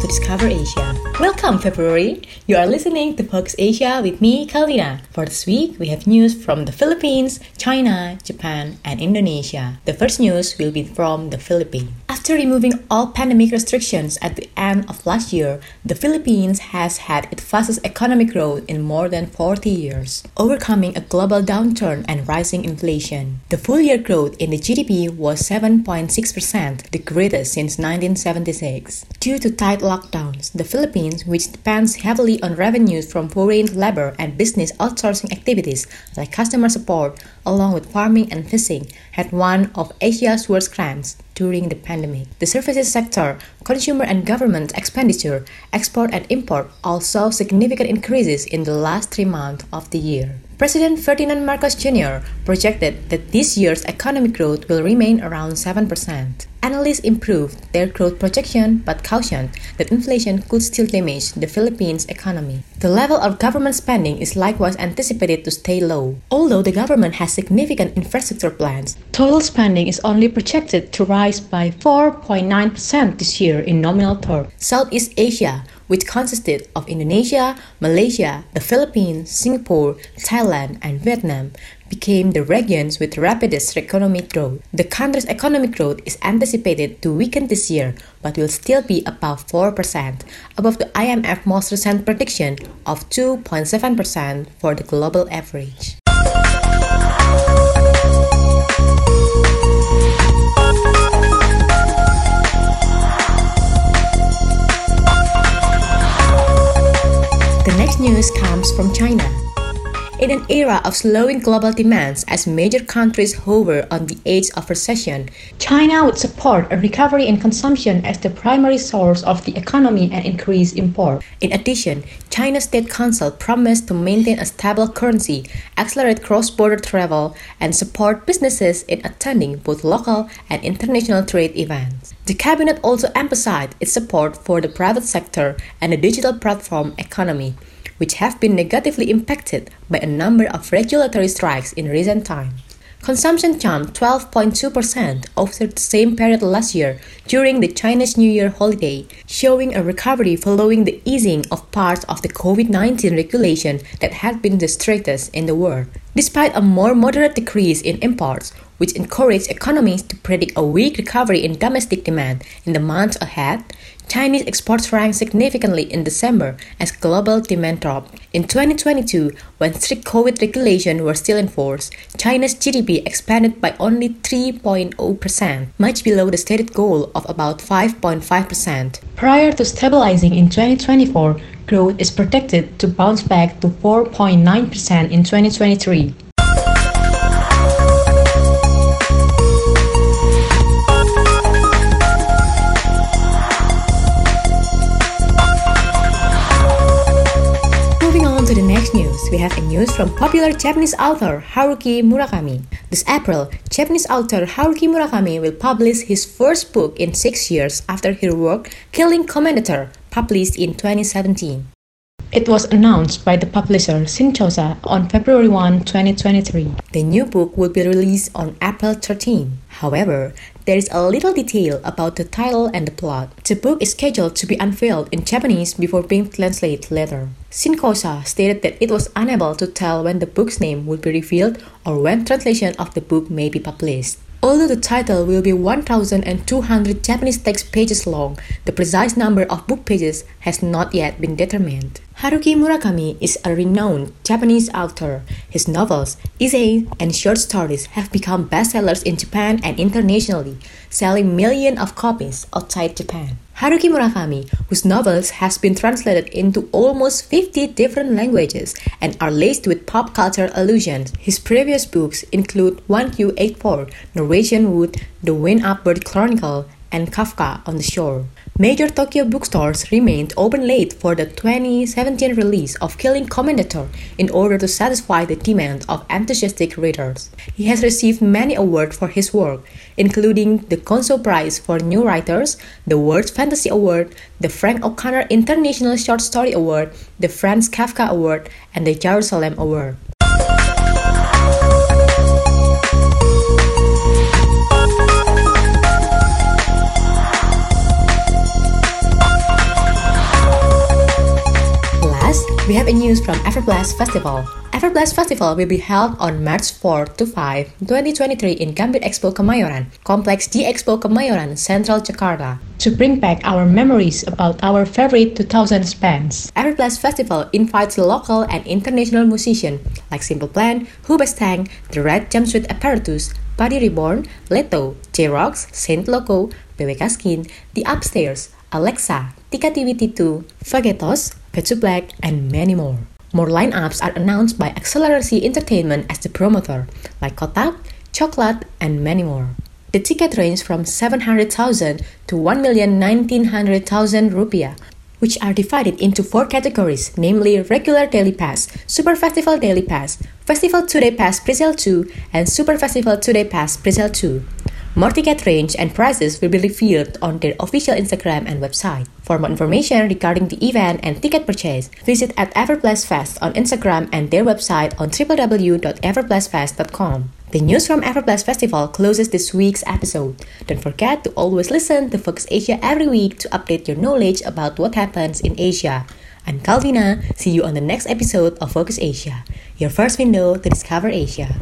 To Discover Asia. Welcome, February. You are listening to Focus Asia with me, Kalina. For this week, we have news from the Philippines, China, Japan, and Indonesia. The first news will be from the Philippines. After removing all pandemic restrictions at the end of last year, the Philippines has had its fastest economic growth in more than 40 years, overcoming a global downturn and rising inflation. The full year growth in the GDP was 7.6%, the greatest since 1976. Due to tight lockdowns, the Philippines, which depends heavily on revenues from foreign labor and business outsourcing activities like customer support, along with farming and fishing, had one of Asia's worst crimes during the pandemic. The services sector, consumer and government expenditure, export and import all saw significant increases in the last three months of the year. President Ferdinand Marcos Jr. projected that this year's economic growth will remain around 7%. Analysts improved their growth projection but cautioned that inflation could still damage the Philippines' economy. The level of government spending is likewise anticipated to stay low. Although the government has significant infrastructure plans, total spending is only projected to rise by 4.9% this year in nominal terms. Southeast Asia which consisted of Indonesia, Malaysia, the Philippines, Singapore, Thailand, and Vietnam, became the regions with rapidest economic growth. The country's economic growth is anticipated to weaken this year, but will still be above 4%, above the IMF most recent prediction of 2.7% for the global average. From China. In an era of slowing global demands as major countries hover on the edge of recession, China would support a recovery in consumption as the primary source of the economy and increase import. In addition, China's State Council promised to maintain a stable currency, accelerate cross-border travel, and support businesses in attending both local and international trade events. The cabinet also emphasized its support for the private sector and the digital platform economy which have been negatively impacted by a number of regulatory strikes in recent times. Consumption jumped 12.2% over the same period last year during the Chinese New Year holiday, showing a recovery following the easing of parts of the COVID 19 regulation that had been the strictest in the world. Despite a more moderate decrease in imports, which encouraged economies to predict a weak recovery in domestic demand in the months ahead, Chinese exports ranked significantly in December as global demand dropped. In 2022, when strict COVID regulations were still in force, China's GDP expanded by only 3.0%, much below the stated goal of about 5.5%. Prior to stabilizing in 2024, growth is projected to bounce back to 4.9% in 2023. We have a news from popular Japanese author Haruki Murakami. This April, Japanese author Haruki Murakami will publish his first book in six years after his work Killing Commendatore, published in 2017. It was announced by the publisher Shinchosha on February 1, 2023. The new book will be released on April 13. However, there is a little detail about the title and the plot. The book is scheduled to be unveiled in Japanese before being translated later. Shinchosha stated that it was unable to tell when the book's name would be revealed or when translation of the book may be published. Although the title will be 1,200 Japanese text pages long, the precise number of book pages has not yet been determined. Haruki Murakami is a renowned Japanese author. His novels, essays, and short stories have become bestsellers in Japan and internationally, selling millions of copies outside Japan. Haruki Murakami, whose novels has been translated into almost 50 different languages and are laced with pop culture allusions. His previous books include 1Q84, Norwegian Wood, The Wind Up Bird Chronicle, and Kafka on the Shore. Major Tokyo bookstores remained open late for the 2017 release of Killing Commendatore in order to satisfy the demand of enthusiastic readers. He has received many awards for his work, including the Gunzo Prize for New Writers, the World Fantasy Award, the Frank O'Connor International Short Story Award, the Franz Kafka Award, and the Jerusalem Award. News from Everblast Festival. Everblast Festival will be held on March 4 to 5, 2023 in Gambir Expo Kemayoran, Complex G Expo Kemayoran, Central Jakarta. To bring back our memories about our favorite 2000s bands, Everblast Festival invites local and international musicians like Simple Plan, Hoobastank, The Red Jumpsuit Apparatus, Body Reborn, Letto, J-Rocks, Saint Loco, BWK Skin, The Upstairs, Alexa, Tika TV2, Vagetoz, Petsu Black, and many more. More lineups are announced by Accelerasi Entertainment as the promoter, like Kotak, Chocolate, and many more. The ticket range from 700,000 to 1,1900,000 rupiah, which are divided into four categories, namely regular daily pass, super festival daily pass, festival 2-day pass presale 2, and super festival 2-day pass presale 2. More ticket range and prices will be revealed on their official Instagram and website. For more information regarding the event and ticket purchase, visit at Everblast Fest on Instagram and their website on www.everblastfest.com. The news from Everblast Festival closes this week's episode. Don't forget to always listen to Focus Asia every week to update your knowledge about what happens in Asia. I'm Calvina. See you on the next episode of Focus Asia, your first window to discover Asia.